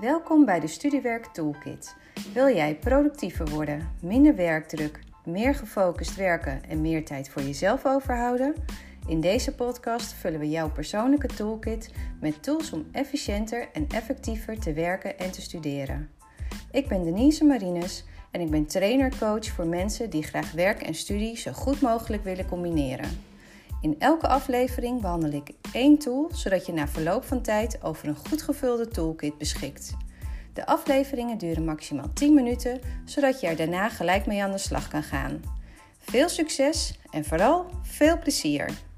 Welkom bij de Studiewerk Toolkit. Wil jij productiever worden, minder werkdruk, meer gefocust werken en meer tijd voor jezelf overhouden? In deze podcast vullen we jouw persoonlijke toolkit met tools om efficiënter en effectiever te werken en te studeren. Ik ben Denise Marines en ik ben trainer-coach voor mensen die graag werk en studie zo goed mogelijk willen combineren. In elke aflevering behandel ik één tool, zodat je na verloop van tijd over een goed gevulde toolkit beschikt. De afleveringen duren maximaal 10 minuten, zodat je er daarna gelijk mee aan de slag kan gaan. Veel succes en vooral veel plezier!